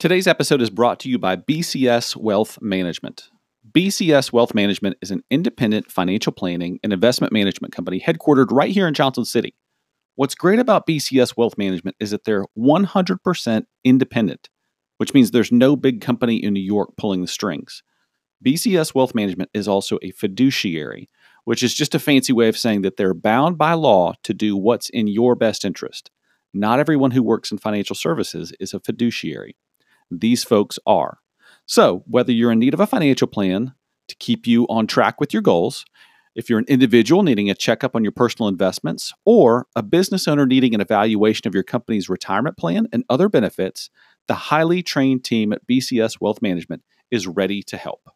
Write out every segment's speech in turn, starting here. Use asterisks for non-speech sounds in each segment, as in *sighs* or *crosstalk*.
Today's episode is brought to you by BCS Wealth Management. BCS Wealth Management is an independent financial planning and investment management company headquartered right here in Johnson City. What's great about BCS Wealth Management is that they're 100% independent, which means there's no big company in New York pulling the strings. BCS Wealth Management is also a fiduciary, which is just a fancy way of saying that they're bound by law to do what's in your best interest. Not everyone who works in financial services is a fiduciary. These folks are. So, whether you're in need of a financial plan to keep you on track with your goals, if you're an individual needing a checkup on your personal investments, or a business owner needing an evaluation of your company's retirement plan and other benefits, the highly trained team at BCS Wealth Management is ready to help.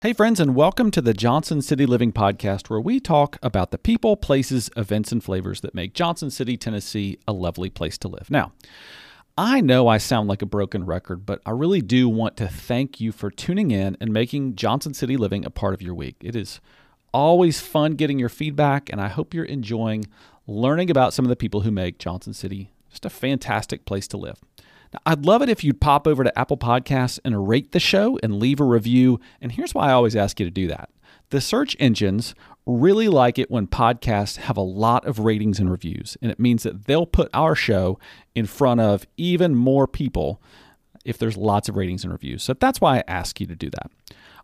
Hey, friends, and welcome to the Johnson City Living Podcast, where we talk about the people, places, events, and flavors that make Johnson City, Tennessee a lovely place to live. Now, I know I sound like a broken record, but I really do want to thank you for tuning in and making Johnson City Living a part of your week. It is always fun getting your feedback, and I hope you're enjoying learning about some of the people who make Johnson City just a fantastic place to live. Now, I'd love it if you'd pop over to Apple Podcasts and rate the show and leave a review. And here's why I always ask you to do that the search engines really like it when podcasts have a lot of ratings and reviews. And it means that they'll put our show in front of even more people if there's lots of ratings and reviews. So that's why I ask you to do that.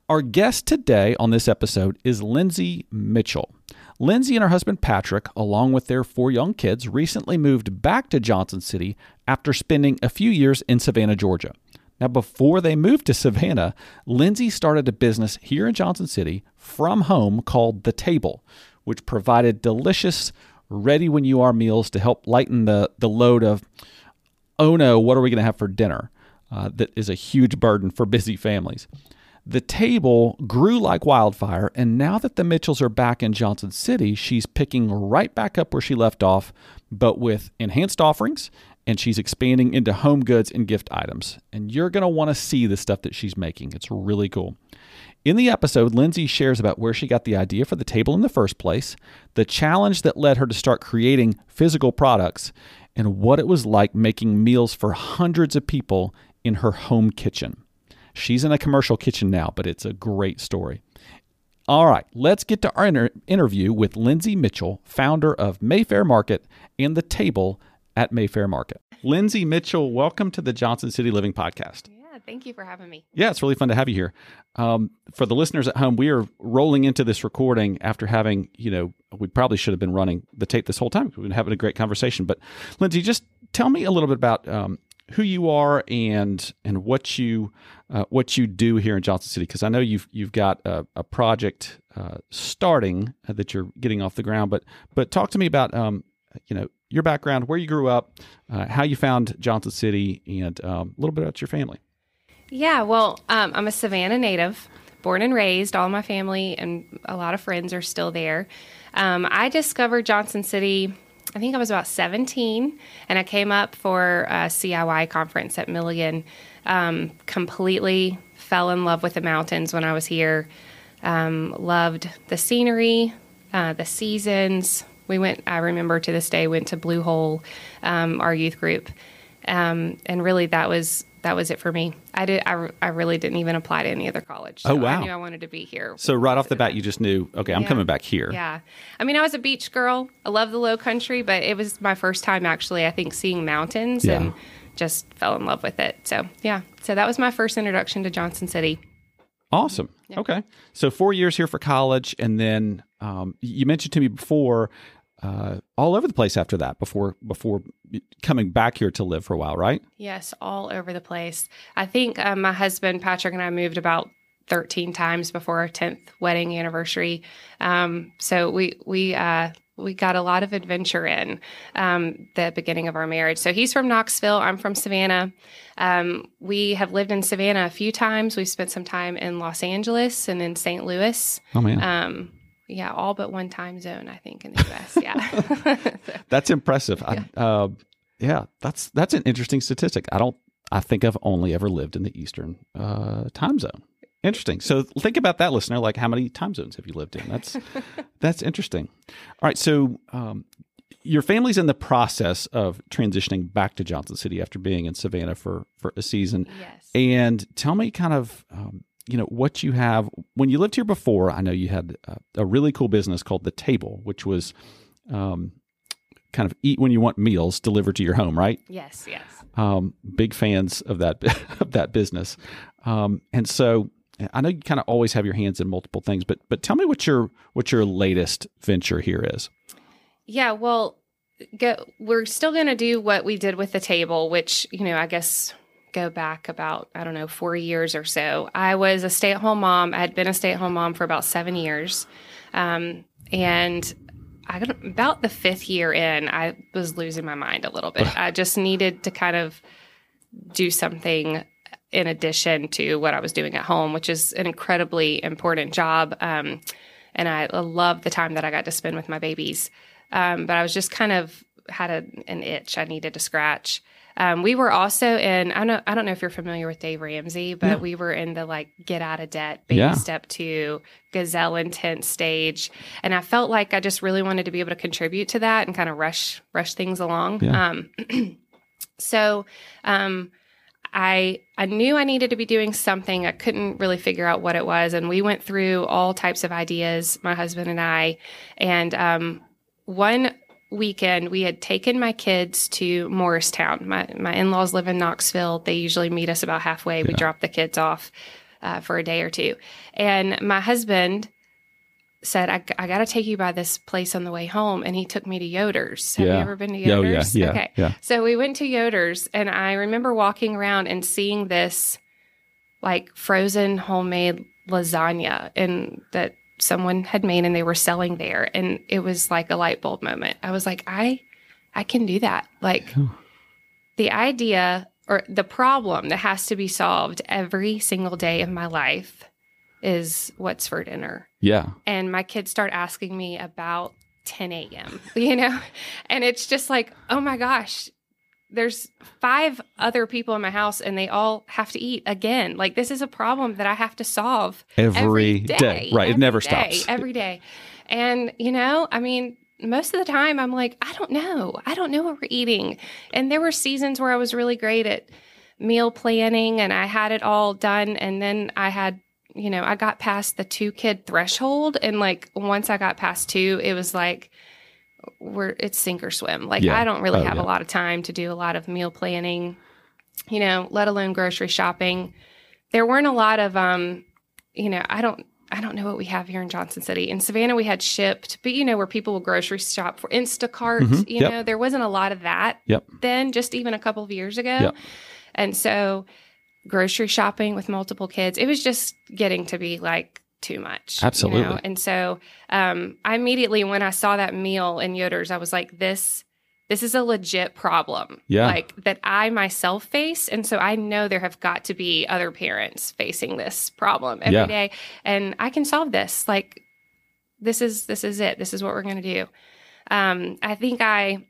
Our guest today on this episode is Lindsay Mitchell. Lindsay and her husband Patrick, along with their four young kids, recently moved back to Johnson City after spending a few years in Savannah, Georgia. Now, before they moved to Savannah, Lindsay started a business here in Johnson City from home called The Table, which provided delicious, ready when you are meals to help lighten the, the load of, oh no, what are we going to have for dinner? Uh, that is a huge burden for busy families. The table grew like wildfire, and now that the Mitchells are back in Johnson City, she's picking right back up where she left off, but with enhanced offerings, and she's expanding into home goods and gift items. And you're going to want to see the stuff that she's making. It's really cool. In the episode, Lindsay shares about where she got the idea for the table in the first place, the challenge that led her to start creating physical products, and what it was like making meals for hundreds of people in her home kitchen. She's in a commercial kitchen now, but it's a great story. All right, let's get to our inter- interview with Lindsay Mitchell, founder of Mayfair Market and the table at Mayfair Market. Lindsay Mitchell, welcome to the Johnson City Living Podcast. Yeah, thank you for having me. Yeah, it's really fun to have you here. Um, for the listeners at home, we are rolling into this recording after having, you know, we probably should have been running the tape this whole time. We've been having a great conversation. But Lindsay, just tell me a little bit about um, who you are and and what you uh, what you do here in Johnson City because I know you've you've got a, a project uh, starting uh, that you're getting off the ground but but talk to me about um, you know your background where you grew up uh, how you found Johnson City and um, a little bit about your family yeah well um, I'm a Savannah native born and raised all my family and a lot of friends are still there um, I discovered Johnson City I think I was about 17, and I came up for a CIY conference at Milligan. Um, completely fell in love with the mountains when I was here. Um, loved the scenery, uh, the seasons. We went. I remember to this day went to Blue Hole, um, our youth group, um, and really that was that was it for me. I did. I, I really didn't even apply to any other college. So oh wow! I knew I wanted to be here. So right off the bat, you just knew, okay, I'm yeah. coming back here. Yeah. I mean, I was a beach girl. I love the Low Country, but it was my first time actually. I think seeing mountains yeah. and just fell in love with it. So yeah. So that was my first introduction to Johnson City. Awesome. Yeah. Okay. So four years here for college, and then um, you mentioned to me before uh, all over the place after that before before coming back here to live for a while, right? Yes, all over the place. I think um, my husband Patrick and I moved about 13 times before our 10th wedding anniversary. Um, so we we uh, we got a lot of adventure in um, the beginning of our marriage. So he's from Knoxville. I'm from Savannah. Um, we have lived in Savannah a few times. We've spent some time in Los Angeles and in St. Louis. Oh man. Um, yeah, all but one time zone, I think, in the U.S. Yeah, *laughs* *laughs* that's impressive. Yeah. I, uh, yeah, that's that's an interesting statistic. I don't. I think I've only ever lived in the Eastern uh, time zone. Interesting. So think about that, listener. Like, how many time zones have you lived in? That's *laughs* that's interesting. All right. So um, your family's in the process of transitioning back to Johnson City after being in Savannah for for a season. Yes. And tell me kind of um, you know what you have when you lived here before. I know you had a, a really cool business called the Table, which was um, kind of eat when you want meals delivered to your home, right? Yes, yes. Um, big fans of that *laughs* of that business, um, and so I know you kind of always have your hands in multiple things. But but tell me what your what your latest venture here is. Yeah, well, go, we're still going to do what we did with the table, which you know I guess go back about I don't know four years or so. I was a stay at home mom. I had been a stay at home mom for about seven years, um, and I got about the fifth year in, I was losing my mind a little bit. I just needed to kind of do something in addition to what I was doing at home, which is an incredibly important job. Um, and I love the time that I got to spend with my babies. Um, but I was just kind of had a, an itch I needed to scratch. Um, we were also in. I don't. I don't know if you're familiar with Dave Ramsey, but yeah. we were in the like get out of debt, baby yeah. step two, gazelle intense stage, and I felt like I just really wanted to be able to contribute to that and kind of rush rush things along. Yeah. Um, *clears throat* so, um, I I knew I needed to be doing something. I couldn't really figure out what it was, and we went through all types of ideas, my husband and I, and um, one weekend, we had taken my kids to Morristown. My my in laws live in Knoxville. They usually meet us about halfway. Yeah. We drop the kids off uh, for a day or two, and my husband said, "I, I got to take you by this place on the way home," and he took me to Yoder's. Have yeah. you ever been to Yoder's? Oh, yeah, yeah, okay. Yeah. So we went to Yoder's, and I remember walking around and seeing this like frozen homemade lasagna, and that someone had made and they were selling there and it was like a light bulb moment. I was like, I I can do that. Like the idea or the problem that has to be solved every single day of my life is what's for dinner. Yeah. And my kids start asking me about 10 a.m., *laughs* you know? And it's just like, oh my gosh, there's five other people in my house and they all have to eat again. Like this is a problem that I have to solve every, every day. day. Right. Every it never day, stops. Every day. And you know, I mean, most of the time I'm like, I don't know. I don't know what we're eating. And there were seasons where I was really great at meal planning and I had it all done and then I had you know, I got past the two kid threshold and like once I got past two, it was like we're it's sink or swim. Like yeah. I don't really oh, have yeah. a lot of time to do a lot of meal planning, you know, let alone grocery shopping. There weren't a lot of um, you know, I don't I don't know what we have here in Johnson City. In Savannah, we had Shipt, but you know where people will grocery shop for Instacart. Mm-hmm. You yep. know, there wasn't a lot of that yep. then, just even a couple of years ago. Yep. And so, grocery shopping with multiple kids, it was just getting to be like too much. Absolutely. You know? And so um, I immediately, when I saw that meal in Yoder's, I was like, this. This is a legit problem, yeah. like that I myself face, and so I know there have got to be other parents facing this problem every yeah. day, and I can solve this. Like, this is this is it. This is what we're going to do. Um, I think I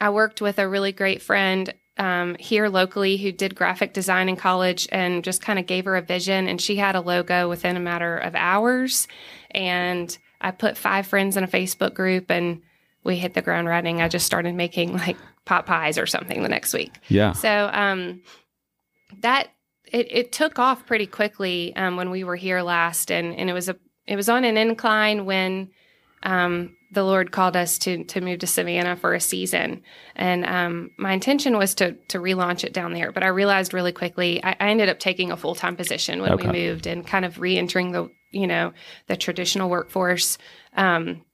I worked with a really great friend um, here locally who did graphic design in college and just kind of gave her a vision. And she had a logo within a matter of hours. And I put five friends in a Facebook group and we hit the ground running. I just started making like pot pies or something the next week. Yeah. So um, that it, it took off pretty quickly um, when we were here last, and and it was a it was on an incline when um, the Lord called us to to move to Savannah for a season, and um, my intention was to to relaunch it down there. But I realized really quickly I, I ended up taking a full time position when okay. we moved and kind of re entering the you know the traditional workforce. Um,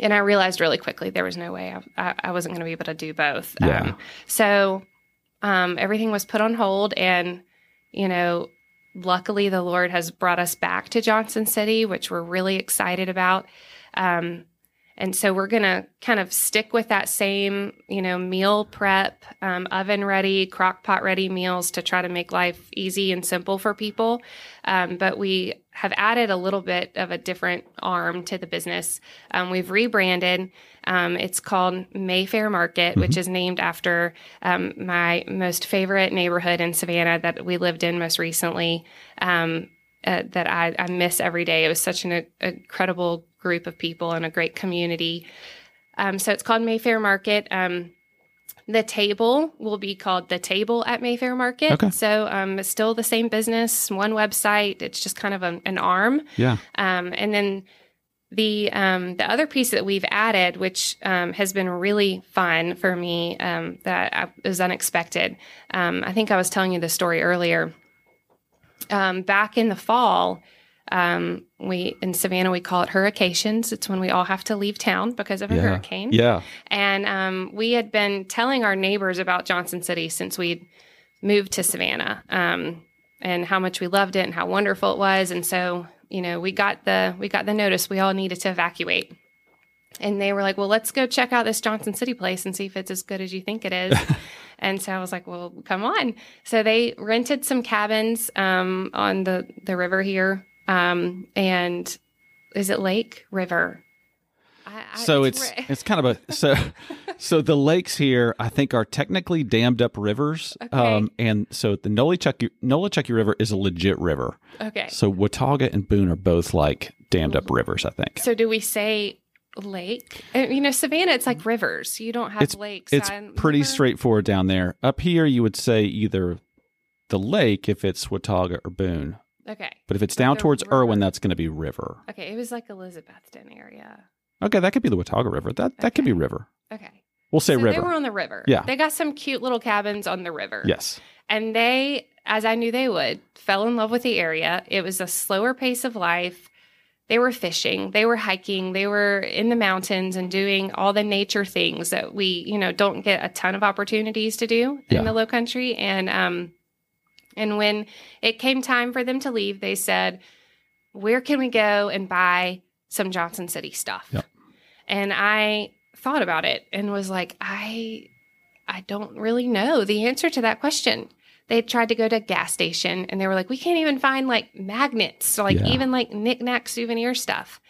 and I realized really quickly there was no way I, I wasn't going to be able to do both. Yeah. Um, so um, everything was put on hold, and you know luckily the Lord has brought us back to Johnson City, which we're really excited about. Um, and so we're going to kind of stick with that same, you know, meal prep, um, oven ready, crock pot ready meals to try to make life easy and simple for people. Um, but we have added a little bit of a different arm to the business. Um, we've rebranded. Um, it's called Mayfair Market, mm-hmm. which is named after um, my most favorite neighborhood in Savannah that we lived in most recently. Um, uh, that I, I, miss every day. It was such an a, incredible group of people and a great community. Um, so it's called Mayfair Market. Um, the table will be called the table at Mayfair Market. Okay. So um, it's still the same business, one website. It's just kind of a, an arm. Yeah. Um, and then the um, the other piece that we've added, which um, has been really fun for me, um, that I, was unexpected. Um, I think I was telling you the story earlier. Um, back in the fall, um, we in Savannah we call it hurricanes. It's when we all have to leave town because of a Yeah. hurricane. Yeah. And um, we had been telling our neighbors about Johnson City since we'd moved to Savannah um, and how much we loved it and how wonderful it was. And so, you know, we got the we got the notice we all needed to evacuate. And they were like, "Well, let's go check out this Johnson City place and see if it's as good as you think it is." *laughs* and so I was like, "Well, come on." So they rented some cabins um, on the the river here, um, and is it Lake River? I, I- So it's ri- it's kind of a so *laughs* so the lakes here I think are technically dammed up rivers. Okay. Um and so the Nolichucky Nolichucky River is a legit river. okay. So Watauga and Boone are both like dammed up rivers, I think. So do we say lake? Uh, You know, Savannah, it's like rivers. You don't have It's- lakes. It's I pretty straightforward down there. Up here you would say either the lake if it's Watauga or Boone. Okay. But if it's down a towards river. Erwin, that's going to be river. Okay. It was like Elizabethton area. Okay, that could be the Watauga River. That that could be river. Okay. We'll say so river. they were on the river. Yeah. They got some cute little cabins on the river. yes. And they, as I knew they would, fell in love with the area. It was a slower pace of life. They were fishing, they were hiking, they were in the mountains and doing all the nature things that we, you know, don't get a ton of opportunities to do Yeah. in the low country. And um and when it came time for them to leave, they said, Where can we go and buy some Johnson City stuff? Yep. And I thought about it and was like, I I don't really know the answer to that question. They tried to go to a gas station and they were like, we can't even find like magnets, so like Yeah. even like knickknack souvenir stuff.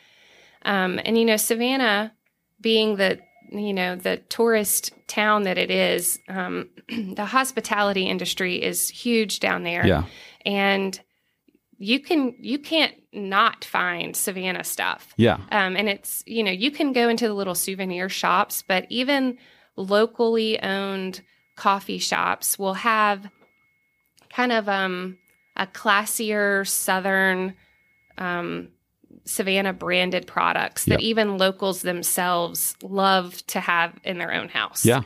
Um, and you know, Savannah being the you know the tourist town that it is, um, *clears throat* the hospitality industry is huge down there, Yeah. and you can you can't not find Savannah stuff. Yeah. Um, and it's, you know, you can go into the little souvenir shops, but even locally owned coffee shops will have kind of um, a classier Southern um, Savannah branded products that Yep. even locals themselves love to have in their own house. Yeah.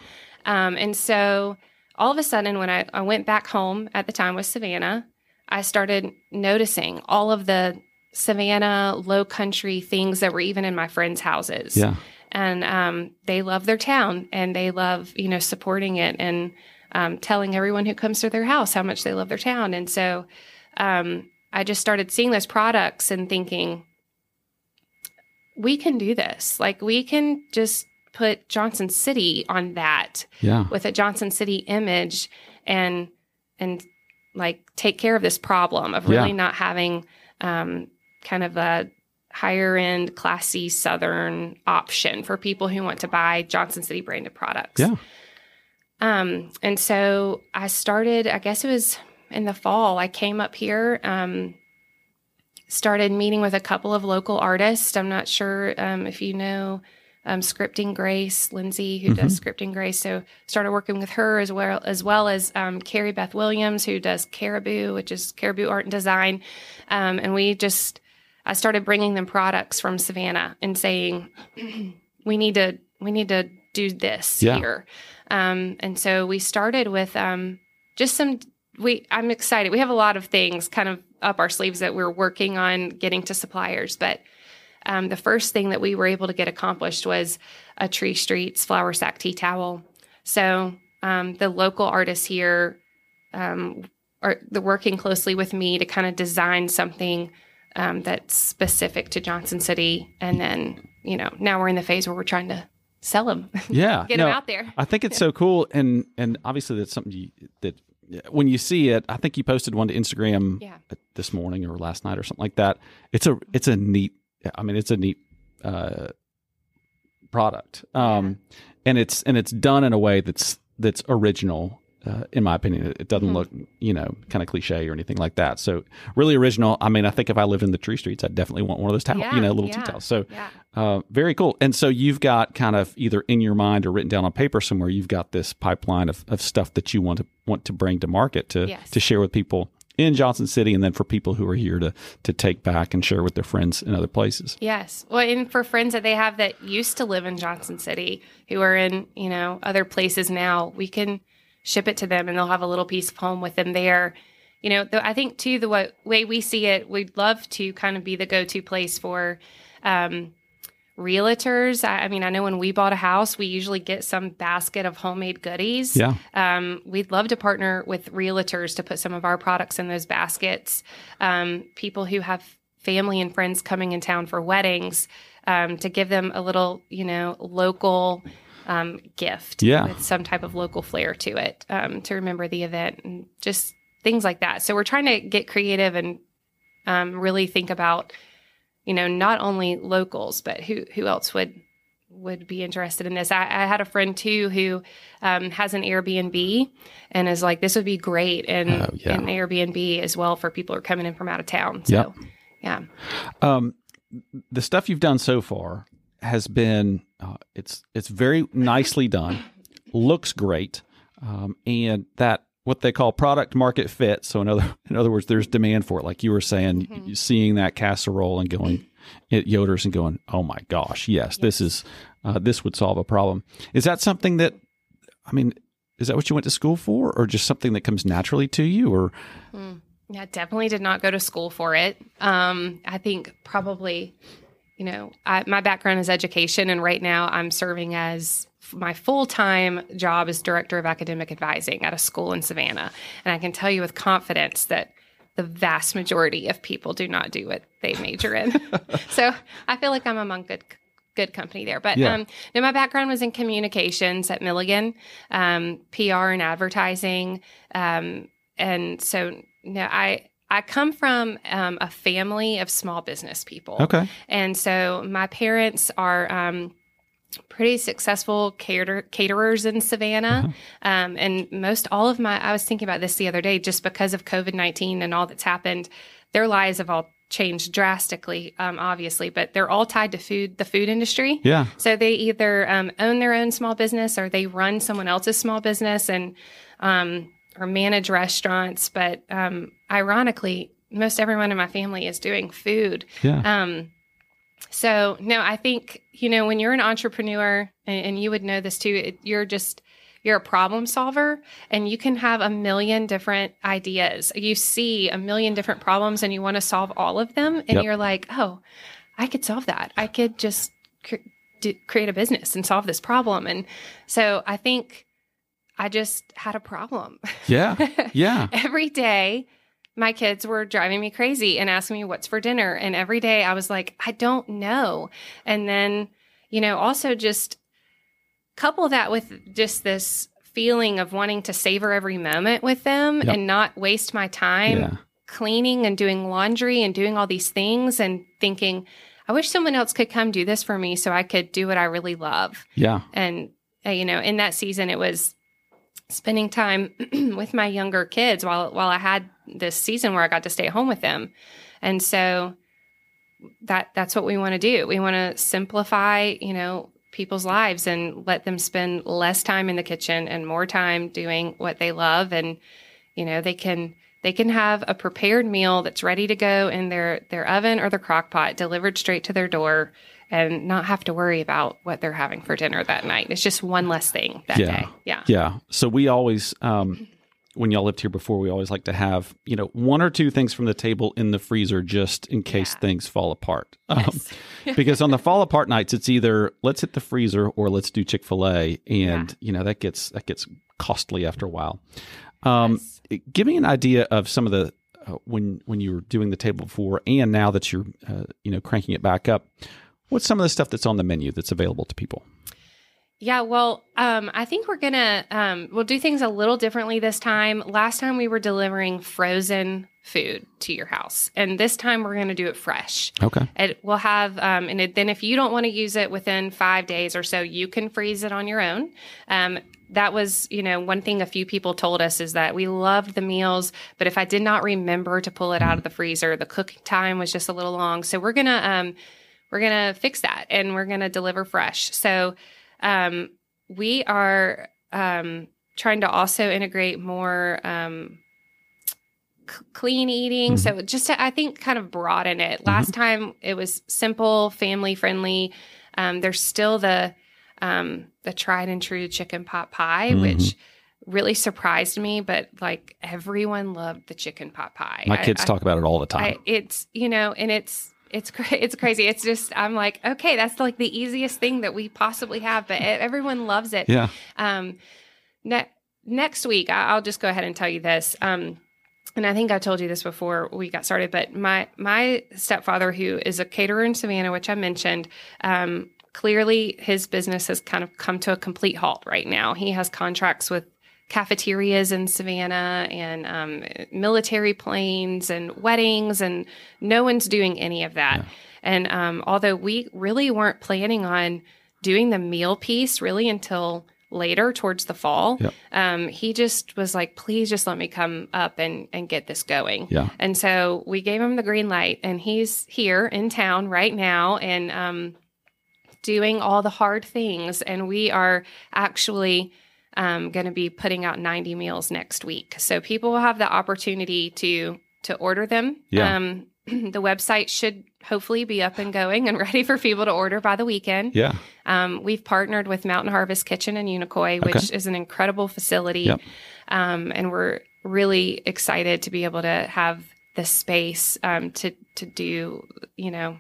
Um, and so all of a sudden, when I, I went back home at the time with Savannah, I started noticing all of the Savannah low country things that were even in my friends' houses. Yeah. And um, they love their town and they love, you know, supporting it and um, telling everyone who comes to their house how much they love their town. And so um, I just started seeing those products and thinking, we can do this. Like, we can just put Johnson City on that Yeah. with a Johnson City image and and like take care of this problem of really Yeah. not having um, kind of a higher end, classy Southern option for people who want to buy Johnson City branded products. Yeah. Um, and so I started, I guess it was in the fall, I came up here, um, started meeting with a couple of local artists. I'm not sure um, if you know um, Scripting Grace, Lindsay, who does Scripting Grace. So started working with her as well as well as um, Carrie Beth Williams, who does Caribou, which is Caribou Art and Design. Um, and we just, I started bringing them products from Savannah and saying, *clears throat* we need to, we need to do this Yeah. here. Um, and so we started with um, just some. We I'm excited. We have a lot of things kind of up our sleeves that we're working on getting to suppliers. But um, the first thing that we were able to get accomplished was a Tree Streets flour sack tea towel. So um, the local artists here um, are they're working closely with me to kind of design something um, that's specific to Johnson City, and then you know now we're in the phase where we're trying to sell them, *laughs* Yeah. get No, them out there. I think it's so cool, and and obviously that's something you, that when you see it, I think you posted one to Instagram Yeah. this morning or last night or something like that. It's a it's a neat. I mean, it's a neat uh, product, um, and it's and it's done in a way that's that's original. Uh, in my opinion. It, doesn't look, you know, kind of cliche or anything like that. So really original. I mean, I think if I lived in the tree streets, I'd definitely want one of those towels, Yeah, you know, little yeah, tea towels. So yeah. uh, very cool. And so you've got kind of either in your mind or written down on paper somewhere. You've got this pipeline of, of stuff that you want to want to bring to market to Yes. to share with people in Johnson City, and then for people who are here to to take back and share with their friends in other places. Yes. Well, and for friends that they have that used to live in Johnson City who are in, you know, other places now, we can ship it to them and they'll have a little piece of home with them there. You know, the, I think too, the wa- way we see it, we'd love to kind of be the go to place for um, realtors. I, I mean, I know when we bought a house, we usually get some basket of homemade goodies. Yeah. Um, we'd love to partner with realtors to put some of our products in those baskets. Um, people who have family and friends coming in town for weddings, um, to give them a little, you know, local um, gift Yeah. with some type of local flair to it um, to remember the event and just things like that. So we're trying to get creative and um, really think about, you know, not only locals, but who who else would would be interested in this. I, I had a friend too who um, has an Airbnb and is like, this would be great and Oh, yeah. an Airbnb as well for people who are coming in from out of town. So, yeah. Um, the stuff you've done so far has been uh, it's it's very nicely done, looks great, um, and that what they call product market fit. So in other in other words, there's demand for it. Like you were saying, you seeing that casserole and going at Yoder's and going, oh my gosh, yes, this is uh, this would solve a problem. Is that something that I mean? Is that what you went to school for, or just something that comes naturally to you, or Yeah, definitely did not go to school for it. Um, I think probably, you know, I, my background is education, and right now I'm serving as my full time job is director of academic advising at a school in Savannah. And I can tell you with confidence that the vast majority of people do not do what they major in. *laughs* so I feel like I'm among good good company there. But Yeah. um, no, my background was in communications at Milligan, um, PR and advertising, um, and so no, I I come from um, a family of small business people. okay, And so my parents are um, pretty successful cater- caterers in Savannah. Um, and most all of my, I was thinking about this the other day, just because of COVID 19 and all that's happened, their lives have all changed drastically, um, obviously, but they're all tied to food, the food industry. yeah, So they either um, own their own small business or they run someone else's small business and um, or manage restaurants. But um, ironically, most everyone in my family is doing food. yeah, Um, so no, I think you know when you're an entrepreneur, and, and you would know this too. It, you're just you're a problem solver, and you can have a million different ideas. You see a million different problems, and you want to solve all of them, and Yep. you're like, oh, I could solve that. I could just cr- create a business and solve this problem. And so I think I just had a problem. yeah, *laughs* yeah. every day my kids were driving me crazy and asking me what's for dinner and every day i was like i don't know and then you know also just couple that with just this feeling of wanting to savor every moment with them Yep. and not waste my time Yeah. cleaning and doing laundry and doing all these things and thinking i wish someone else could come do this for me so i could do what i really love Yeah. and uh, you know in that season it was spending time *clears throat* with my younger kids while while I had this season where I got to stay home with them. And so that that's what we want to do. We want to simplify you know people's lives and let them spend less time in the kitchen and more time doing what they love. And you know they can they can have a prepared meal that's ready to go in their their oven or their crock pot delivered straight to their door and not have to worry about what they're having for dinner that night. It's just one less thing that Yeah. day. Yeah. Yeah. So we always, um, when y'all lived here before, we always like to have, you know, one or two things from the table in the freezer just in case Yeah. things fall apart. *laughs* Um, Yes. because on the fall apart nights, it's either let's hit the freezer or let's do Chick fil A. And, you know, that gets, that gets costly after a while. Um, Yes. give me an idea of some of the, uh, when, when you were doing the table before and now that you're, uh, you know, cranking it back up, what's some of the stuff that's on the menu that's available to people? Yeah, well, um, I think we're gonna um, we'll do things a little differently this time. Last time we were delivering frozen food to your house, and this time we're gonna do it fresh. Okay. It will have, um, and it, then if you don't want to use it within five days or so, you can freeze it on your own. Um, that was, you know, one thing a few people told us is that we loved the meals, but if I did not remember to pull it out of the freezer, the cooking time was just a little long. So we're gonna we're gonna fix that and we're gonna deliver fresh. So um, we are um, trying to also integrate more um, c- clean eating. So just to, I think kind of broaden it. Last time it was simple, family friendly. Um, there's still the um, the tried and true chicken pot pie, Mhm. which really surprised me. But like everyone loved the chicken pot pie. My I- kids I- talk about it all the time. I, it's you know, and it's it's cra- *laughs* it's crazy. It's just I'm like, okay, that's like the easiest thing that we possibly have, but e- everyone loves it. yeah. Um, ne- next week, I- I'll just go ahead and tell you this. Um, and I think I told you this before we got started, but my my stepfather, who is a caterer in Savannah, which I mentioned, um, clearly his business has kind of come to a complete halt right now. He has contracts with cafeterias in Savannah and um, military planes and weddings, and no one's doing any of that. Yeah. And um, although we really weren't planning on doing the meal piece really until later towards the fall, Yep. um, he just was like, please just let me come up and, and get this going. Yeah. And so we gave him the green light, and he's here in town right now and um, doing all the hard things. And we are actually um, going to be putting out 90 meals next week. So people will have the opportunity to to order them. Yeah. Um, *clears throat* the website should hopefully be up and going and *laughs* ready for people to order by the weekend. Yeah. Um, we've partnered with Mountain Harvest Kitchen in Unicoi, which Okay. is an incredible facility. Yep. Um, and we're really excited to be able to have the space um, to to do, you know,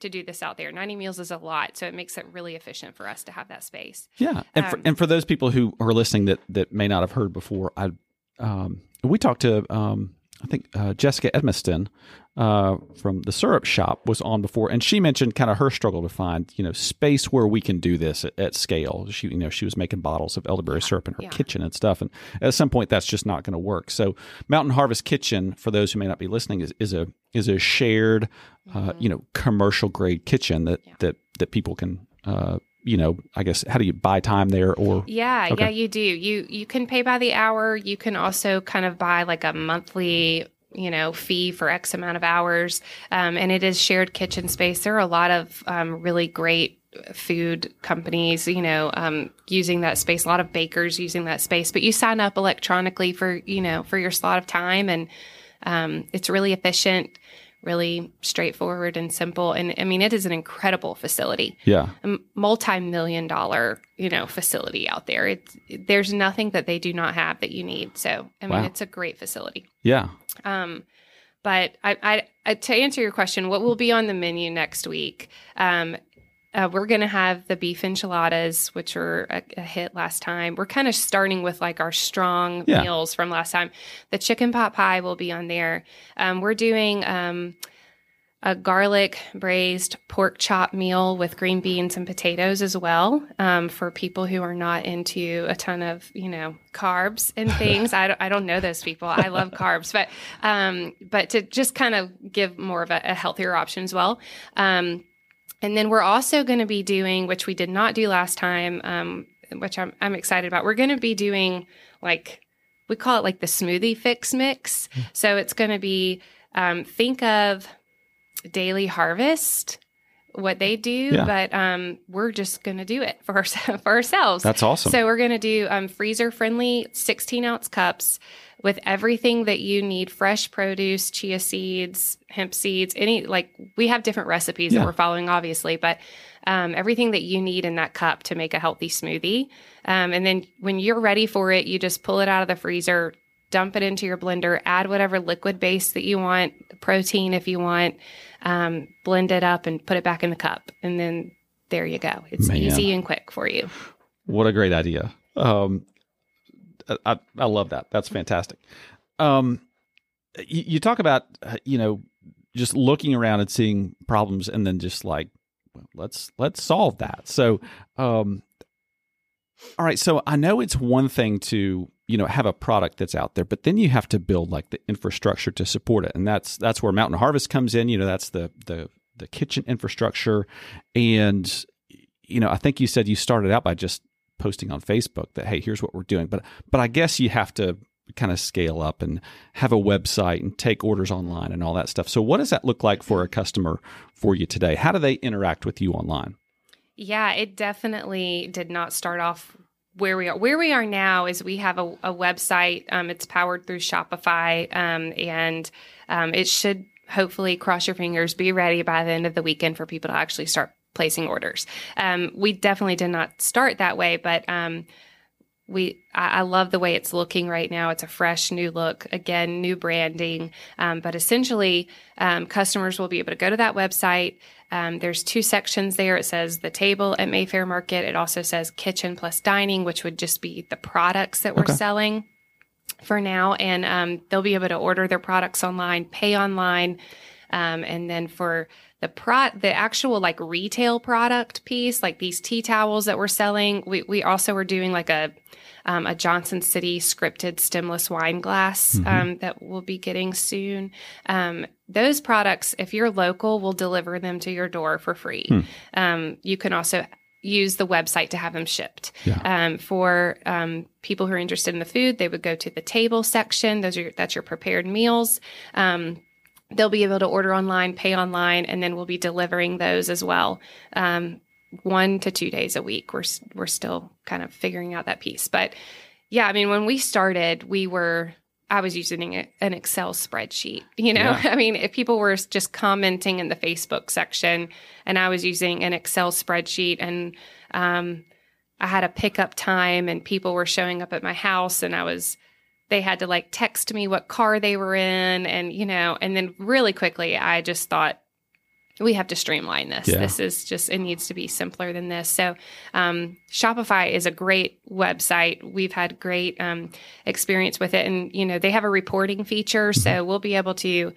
to do this out there. 90 meals is a lot, so it makes it really efficient for us to have that space. Yeah, and for, Um, and for those people who are listening that that may not have heard before, I um, we talked to um, I think uh, Jessica Edmiston uh, from the syrup shop was on before, and she mentioned kind of her struggle to find you know space where we can do this at, at scale. She you know she was making bottles of elderberry syrup in her yeah. kitchen and stuff, and at some point that's just not going to work. So Mountain Harvest Kitchen, for those who may not be listening, is is a is a shared uh, you know commercial grade kitchen that Yeah. that that people can. Uh, you know, I guess how do you buy time there or Yeah, Okay. yeah, you do. You you can pay by the hour. You can also kind of buy like a monthly, you know, fee for X amount of hours. Um, and it is shared kitchen space. There are a lot of um, really great food companies, you know, um, using that space. A lot of bakers using that space. But you sign up electronically for you know for your slot of time, and um, it's really efficient. Really straightforward and simple, and I mean it is an incredible facility. Yeah. A multi-million dollar you know facility out there. It's there's nothing that they do not have that you need. So i mean Wow. it's a great facility. Yeah. Um but I, I, I to answer your question what will be on the menu next week um uh, we're going to have the beef enchiladas, which were a, a hit last time. We're kind of starting with like our strong Yeah. meals from last time. The chicken pot pie will be on there. Um, we're doing um, a garlic braised pork chop meal with green beans and potatoes as well um, for people who are not into a ton of you know carbs and *laughs* things I, don't, I don't know those people i love *laughs* carbs but um, but to just kind of give more of a, a healthier option as well um, and then we're also going to be doing which we did not do last time um, which I'm, I'm excited about we're going to be doing like we call it like the smoothie fix mix. So it's going to be um, think of daily harvest what they do Yeah. but um, we're just going to do it for, ourse- *laughs* for ourselves. That's awesome. So we're going to do um, freezer friendly 16 ounce cups with everything that you need fresh produce chia seeds hemp seeds any like we have different recipes Yeah. that we're following obviously but um, everything that you need in that cup to make a healthy smoothie um, and then when you're ready for it you just pull it out of the freezer dump it into your blender add whatever liquid base that you want protein if you want um, blend it up and put it back in the cup and then there you go it's Man. easy and quick for you What a great idea. Um, I, I love that. That's fantastic. Um, you, you talk about, you know, just looking around and seeing problems and then just like, let's, let's solve that. So, um, all right. So I know it's one thing to, you know, have a product that's out there, but then you have to build like the infrastructure to support it. And that's, that's where Mountain Harvest comes in. You know, that's the, the, the kitchen infrastructure. And, you know, I think you said you started out by just posting on Facebook that hey, here's what we're doing. But but I guess you have to kind of scale up and have a website and take orders online and all that stuff. So what does that look like for a customer for you today? How do they interact with you online? Yeah, it definitely did not start off where we are. Where we are now is we have a, a website. Um, it's powered through Shopify, um, and um, it should hopefully cross your fingers, be ready by the end of the weekend for people to actually start placing orders. Um, we definitely did not start that way, but um, we I, I, love the way it's looking right now. It's a fresh new look, again, new branding. Um, but essentially, um, customers will be able to go to that website. Um, there's two sections there. It says the table at Mayfair Market. It also says kitchen plus dining, which would just be the products that we're okay. selling for now. And um, they'll be able to order their products online, pay online. Um, and then for the pro the actual like retail product piece, like these tea towels that we're selling, we, we also are doing like a um, a Johnson City scripted stemless wine glass mm-hmm. um, that we'll be getting soon. Um, those products, if you're local, we'll deliver them to your door for free. Hmm. Um, you can also use the website to have them shipped. Yeah. Um, for um, people who are interested in the food, they would go to the table section. Those are that's your prepared meals. Um, they'll be able to order online, pay online, and then we'll be delivering those as well. Um, one to two days a week. We're we're still kind of figuring out that piece, but yeah, I mean, when we started, we were I was using a, an Excel spreadsheet. *laughs* You know, yeah. I mean, if people were just commenting in the Facebook section, and I was using an Excel spreadsheet, and um, I had a pickup time, and people were showing up at my house, and I was they had to like text me what car they were in and you know and then really quickly i just thought we have to streamline this yeah. this is just it needs to be simpler than this so um, shopify is a great website we've had great um, experience with it and you know they have a reporting feature so mm-hmm. we'll be able to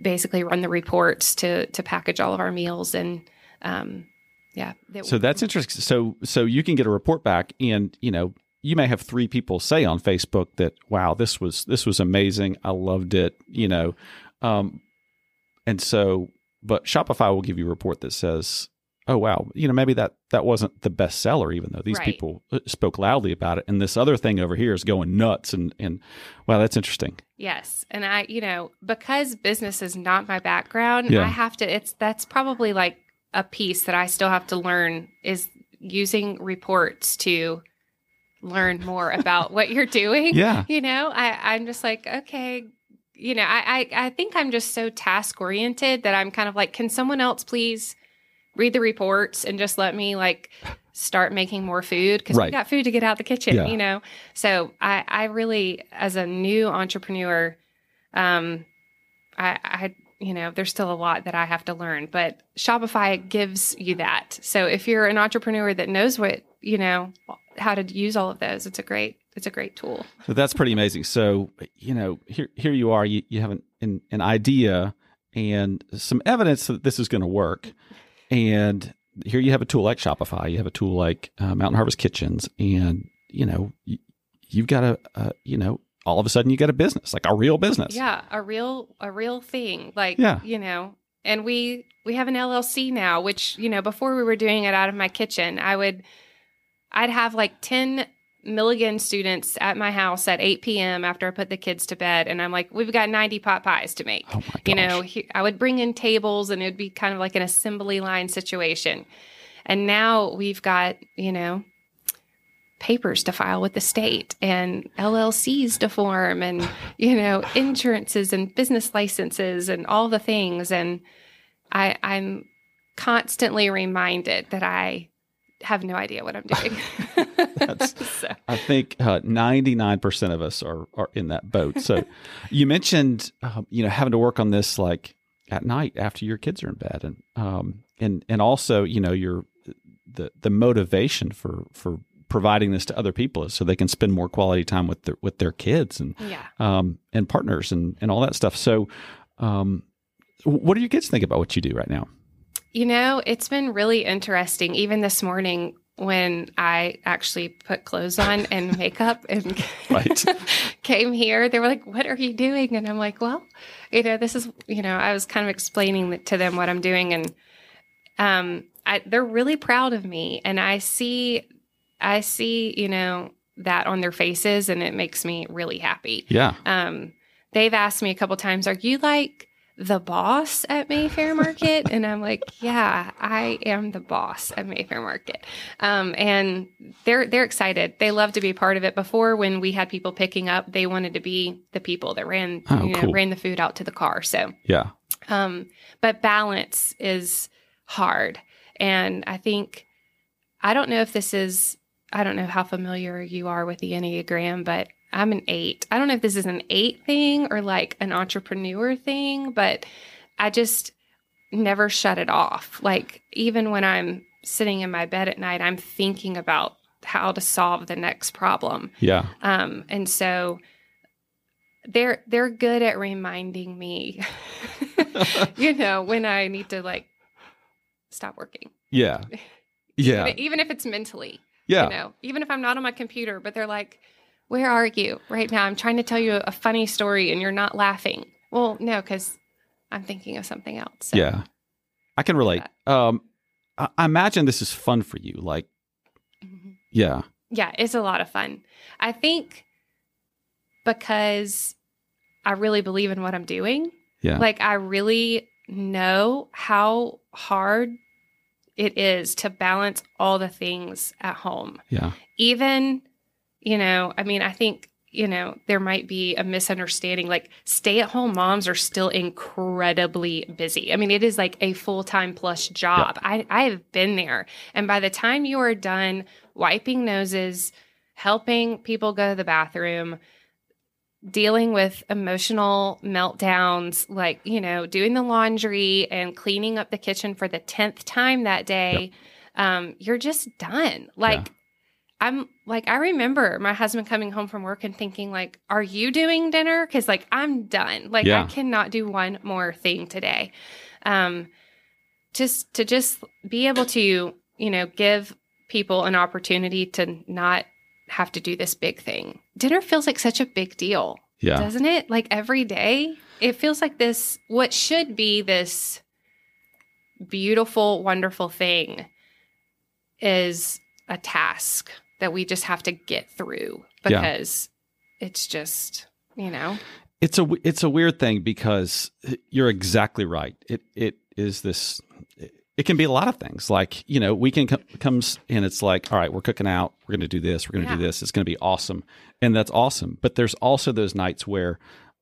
basically run the reports to to package all of our meals and um, yeah so that's interesting so so you can get a report back and you know you may have three people say on Facebook that, wow, this was this was amazing. I loved it, you know. Um, and so, but Shopify will give you a report that says, oh wow, you know, maybe that that wasn't the best seller, even though these right. people uh, spoke loudly about it. And this other thing over here is going nuts. And and wow, that's interesting. Yes, and I, you know, because business is not my background, yeah. I have to. It's that's probably like a piece that I still have to learn is using reports to learn more about what you're doing. *laughs* Yeah. You know, I, I'm just like, okay, you know, I, I, I think I'm just so task oriented that I'm kind of like, can someone else please read the reports and just let me like start making more food because right. we got food to get out the kitchen, yeah. you know? So I, I really, as a new entrepreneur, um, I, I, you know, there's still a lot that I have to learn, but Shopify gives you that. So if you're an entrepreneur that knows what, you know, how to use all of those. It's a great it's a great tool. So that's pretty amazing. So you know here here you are. You you have an an, an idea and some evidence that this is going to work, and here you have a tool like Shopify. You have a tool like uh, Mountain Harvest Kitchens, and you know you, you've got a, a you know all of a sudden you got a business like a real business. Yeah, a real a real thing. Like yeah. you know and we we have an LLC now, which you know before we were doing it out of my kitchen, I would I'd have like 10 Milligan students at my house at 8 p.m. after I put the kids to bed. And I'm like, we've got 90 pot pies to make. Oh you know, he, I would bring in tables and it would be kind of like an assembly line situation. And now we've got, you know, papers to file with the state and LLCs to form and, you know, *sighs* insurances and business licenses and all the things. And I, I'm constantly reminded that I have no idea what I'm doing. *laughs* *laughs* so. I think uh, 99% of us are, are in that boat. So *laughs* you mentioned, um, you know, having to work on this like at night after your kids are in bed and, um, and, and also, you know, your, the, the motivation for, for providing this to other people is so they can spend more quality time with their, with their kids and, yeah. um, and partners and, and all that stuff. So, um, what do your kids think about what you do right now? You know, it's been really interesting. Even this morning, when I actually put clothes on and makeup and *laughs* *laughs* came here, they were like, What are you doing? And I'm like, Well, you know, this is, you know, I was kind of explaining to them what I'm doing. And um, I, they're really proud of me. And I see I see, you know, that on their faces and it makes me really happy. Yeah. Um, they've asked me a couple times, are you like the boss at Mayfair Market? and I'm like, *laughs* yeah, I am the boss at Mayfair Market. Um, and they're they're excited. They love to be part of it. Before, when we had people picking up, they wanted to be the people that ran Oh, you know cool. ran the food out to the car. So, Yeah. um, but balance is hard, and I think I don't know if this is I don't know how familiar you are with the Enneagram, but I'm an eight. I don't know if this is an eight thing or like an entrepreneur thing, but I just never shut it off. Like, even when I'm sitting in my bed at night, I'm thinking about how to solve the next problem. Yeah. Um, and so they're they're good at reminding me, *laughs* you know, when I need to like stop working. Yeah. *laughs* Yeah. Even, even if it's mentally Yeah. you know, even if I'm not on my computer, but they're like, Where are you right now? I'm trying to tell you a funny story and you're not laughing. Well, no, because I'm thinking of something else. So, Yeah. I can relate. Um, I, I imagine this is fun for you. Like, Mhm. yeah. Yeah, it's a lot of fun. I think because I really believe in what I'm doing. Yeah. Like, I really know how hard it is to balance all the things at home. Yeah. even you know i mean i think you know there might be a misunderstanding like stay at home moms are still incredibly busy. I mean it is like a full-time plus job. I i have been there. And by the time you are done wiping noses helping people go to the bathroom dealing with emotional meltdowns like you know doing the laundry and cleaning up the kitchen for the 10th time that day um you're just done. Like I'm like, I remember my husband coming home from work and thinking, like, are you doing dinner? Cause like I'm done. Like Yeah. I cannot do one more thing today. Um just to just be able to, you know, give people an opportunity to not have to do this big thing. Dinner feels like such a big deal, Yeah. doesn't it? Like every day, it feels like this what should be this beautiful, wonderful thing is a task that we just have to get through Yeah. because it's just, you know, It's a it's a weird thing because you're exactly right. It it is this. It can be a lot of things. Like you know, weekend com- comes and it's like, all right, we're cooking out. We're going to do this. We're going to do this. It's going to be awesome, and that's awesome. But there's also those nights where,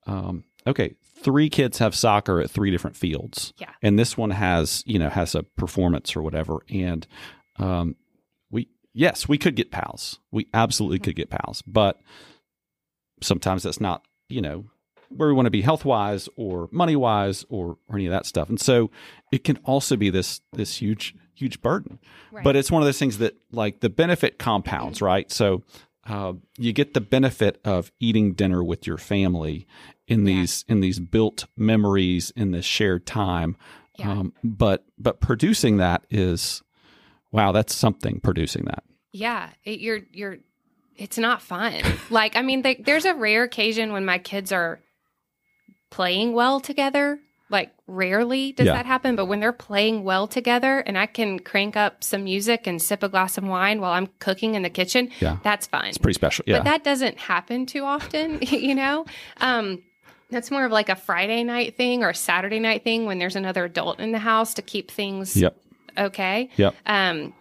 um, okay, three kids have soccer at three different fields. Yeah. and this one has you know has a performance or whatever, and um, we yes, we could get Pal's. We absolutely could get Pal's, but sometimes that's not you know where we want to be health wise or money wise or, or any of that stuff. And so it can also be this this huge huge burden. Right. But it's one of those things that like the benefit compounds, right? So uh, you get the benefit of eating dinner with your family in Yeah. these in these built memories in this shared time. Yeah. Um, but but producing that is wow, that's something producing that. yeah, it, you're, you're, it's not fun. *laughs* like, I mean, like, there's a rare occasion when my kids are playing well together. Like, rarely does Yeah. that happen, but when they're playing well together and I can crank up some music and sip a glass of wine while I'm cooking in the kitchen, Yeah. that's fine. It's pretty special. Yeah. But that doesn't happen too often, *laughs* you know? Um, that's more of like a Friday night thing or a Saturday night thing when there's another adult in the house to keep things yep. Okay. Yep. Um,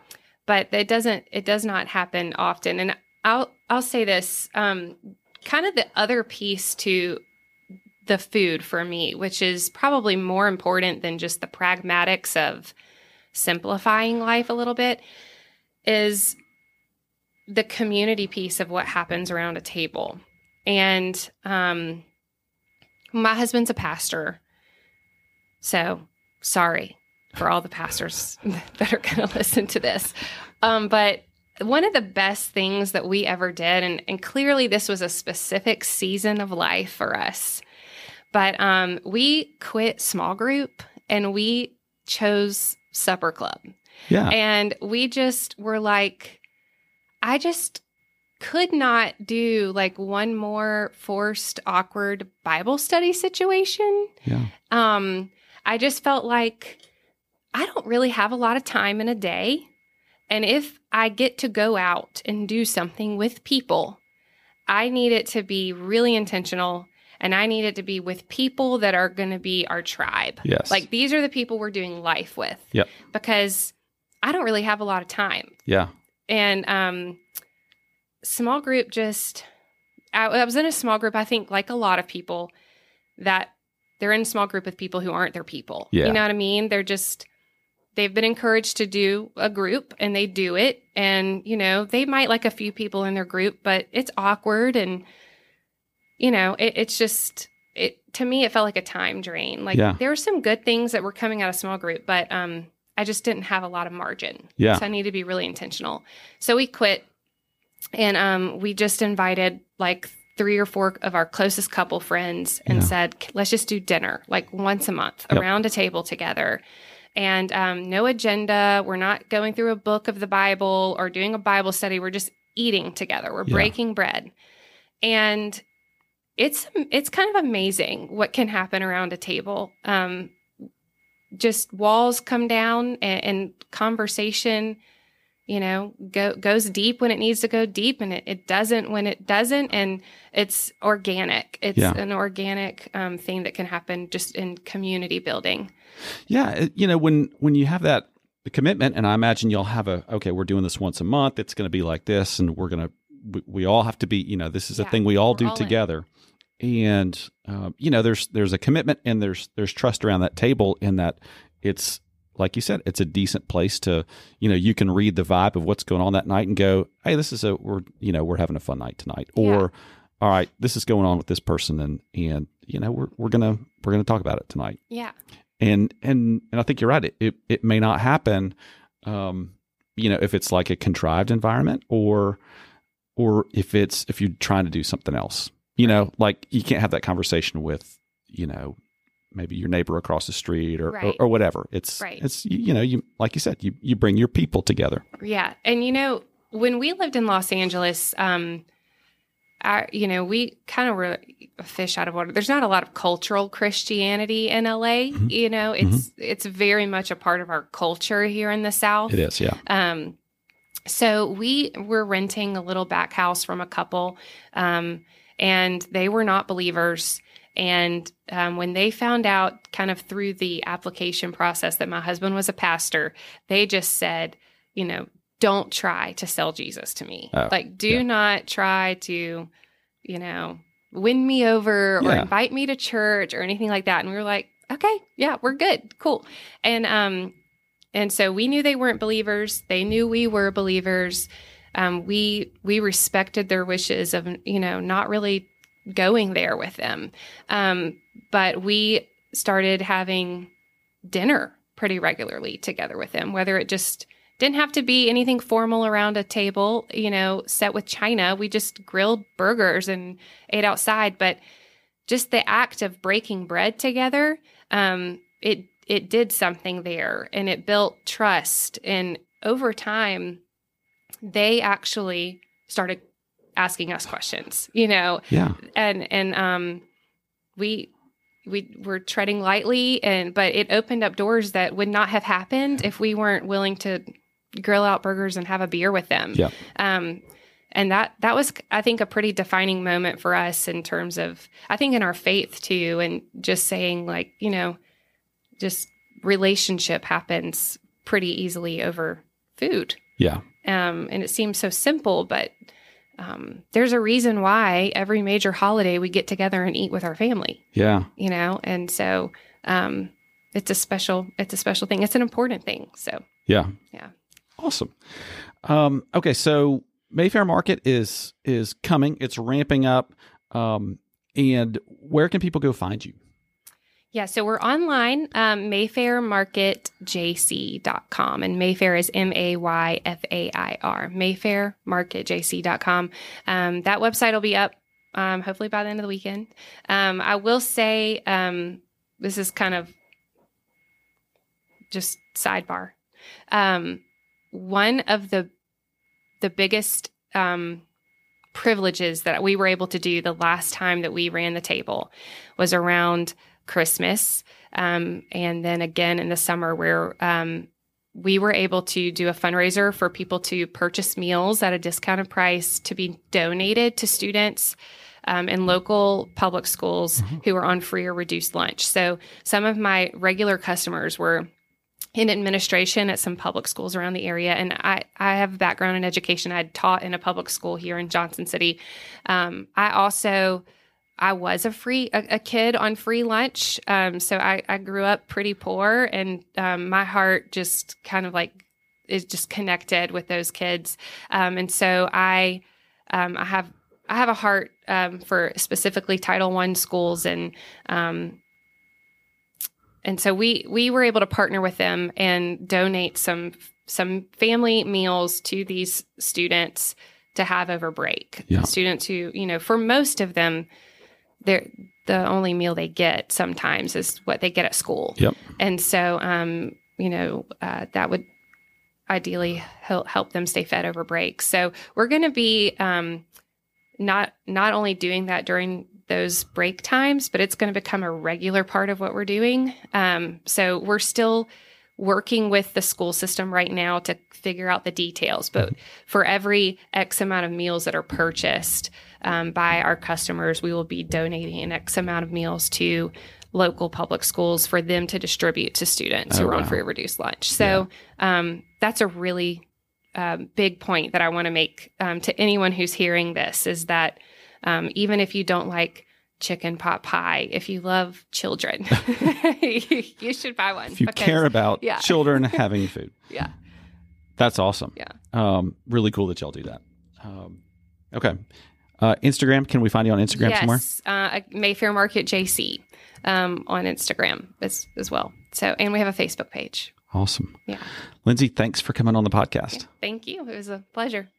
but it doesn't it does not happen often. And I'll I'll say this, um, kind of the other piece to the food for me, which is probably more important than just the pragmatics of simplifying life a little bit, is the community piece of what happens around a table. And um, my husband's a pastor. So sorry for all the pastors *laughs* that are going to listen to this. Um, but one of the best things that we ever did, and, and clearly this was a specific season of life for us, but um, we quit small group and we chose supper club. Yeah. And we just were like, I just could not do like one more forced, awkward Bible study situation. yeah. Um, I just felt like I don't really have a lot of time in a day. And if I get to go out and do something with people, I need it to be really intentional and I need it to be with people that are going to be our tribe. Yes. Like these are the people we're doing life with. Yep. Because I don't really have a lot of time. Yeah. And um small group just I, I was in a small group I think like a lot of people that they're in a small group with people who aren't their people. Yeah. You know what I mean? They're just they've been encouraged to do a group and they do it and you know they might like a few people in their group but it's awkward and you know it, it's just it to me it felt like a time drain like Yeah. there were some good things that were coming out of small group but um i just didn't have a lot of margin Yeah. so i need to be really intentional so we quit and um we just invited like three or four of our closest couple friends and Yeah. said let's just do dinner like once a month Yep. around a table together and um, no agenda. We're not going through a book of the Bible or doing a Bible study. We're just eating together. We're Yeah. breaking bread, and it's it's kind of amazing what can happen around a table. Um, just walls come down and, and conversation you know go, goes deep when it needs to go deep and it, it doesn't when it doesn't and it's organic it's Yeah. an organic um, thing that can happen just in community building Yeah, you know when when you have that commitment, and I imagine you'll have a okay, we're doing this once a month. It's going to be like this, and we're going to we, we all have to be. You know, this is a thing we all do all in. together. And um, you know, there's there's a commitment and there's there's trust around that table in that it's like you said, it's a decent place to you know you can read the vibe of what's going on that night and go, hey, this is a we're you know we're having a fun night tonight, Yeah. or all right, this is going on with this person, and and you know we're we're gonna we're gonna talk about it tonight yeah and and and I think you're right. It it, it may not happen, um, you know, if it's like a contrived environment, or or if it's if you're trying to do something else. You know, like you can't have that conversation with, you know, maybe your neighbor across the street or Right. or, or whatever. It's Right. it's you, you know you like you said you you bring your people together. Yeah. And you know, when we lived in Los Angeles, um, our, you know, we kind of were a fish out of water. There's not a lot of cultural Christianity in LA. Mhm. You know, it's it's very much a part of our culture here in the South. It is, yeah, Um, so we were renting a little back house from a couple, um, and they were not believers. And um, when they found out, kind of through the application process, that my husband was a pastor, they just said, you know, don't try to sell Jesus to me. Oh, like, do yeah. not try to, you know, win me over or Yeah. invite me to church or anything like that. And we were like, okay, yeah, we're good, cool. And um, and so we knew they weren't believers. They knew we were believers. Um, we we respected their wishes of you know not really going there with them. Um, but we started having dinner pretty regularly together with them, whether it just didn't have to be anything formal around a table, you know, set with china. We just grilled burgers and ate outside, but just the act of breaking bread together, um, it it did something there, and it built trust. And over time, they actually started asking us questions, you know, yeah, and and um, we we were treading lightly, and but it opened up doors that would not have happened if we weren't willing to grill out burgers and have a beer with them. Yeah. Um, and that that was, I think, a pretty defining moment for us in terms of, I think, in our faith too, and just saying like, you know, just relationship happens pretty easily over food. yeah, Um, and it seems so simple, but um, there's a reason why every major holiday we get together and eat with our family, yeah. you know, and so um, it's a special, it's a special thing. It's an important thing. So Yeah. Yeah. Awesome. Um, okay, so Mayfair Market is is coming. It's ramping up. Um, and where can people go find you? Yeah, so we're online, um, mayfairmarketjc.com. And Mayfair is M A Y F A I R, mayfairmarketjc.com. Um, that website will be up um, hopefully by the end of the weekend. Um, I will say um, this is kind of just sidebar. Um, one of the the biggest um, privileges that we were able to do the last time that we ran the table was around Christmas, um, and then again in the summer where um, we were able to do a fundraiser for people to purchase meals at a discounted price to be donated to students um, in local public schools who were on free or reduced lunch. So some of my regular customers were in administration at some public schools around the area. And I, I have a background in education. I had taught in a public school here in Johnson City. Um, I also I was a free a, a kid on free lunch. Um, so I, I grew up pretty poor, and um, my heart just kind of like is just connected with those kids. Um, and so I um, I have I have a heart um, for specifically Title One schools and um, and so we we were able to partner with them and donate some some family meals to these students to have over break. Yeah. Students who you know for most of them they're the only meal they get sometimes is what they get at school. Yep. And so, um, you know, uh, that would ideally help, help them stay fed over break. So we're going to be um, not not only doing that during those break times, but it's going to become a regular part of what we're doing. Um, so we're still working with the school system right now to figure out the details. But for every X amount of meals that are purchased um, by our customers, we will be donating an X amount of meals to local public schools for them to distribute to students who Oh, are on free or reduced lunch. So um, that's a really um, big point that I want to make um, to anyone who's hearing this is that um, even if you don't like chicken pot pie, if you love children, *laughs* you should buy one. If you because- care about yeah. children *laughs* having food, yeah, that's awesome. Yeah. Um, really cool that y'all do that. Um, okay. Uh, Instagram. Can we find you on Instagram somewhere? yes, uh, Mayfair Market JC um, on Instagram as as well. So, and we have a Facebook page. Awesome. Yeah. Lindsay, thanks for coming on the podcast. Thank you. It was a pleasure.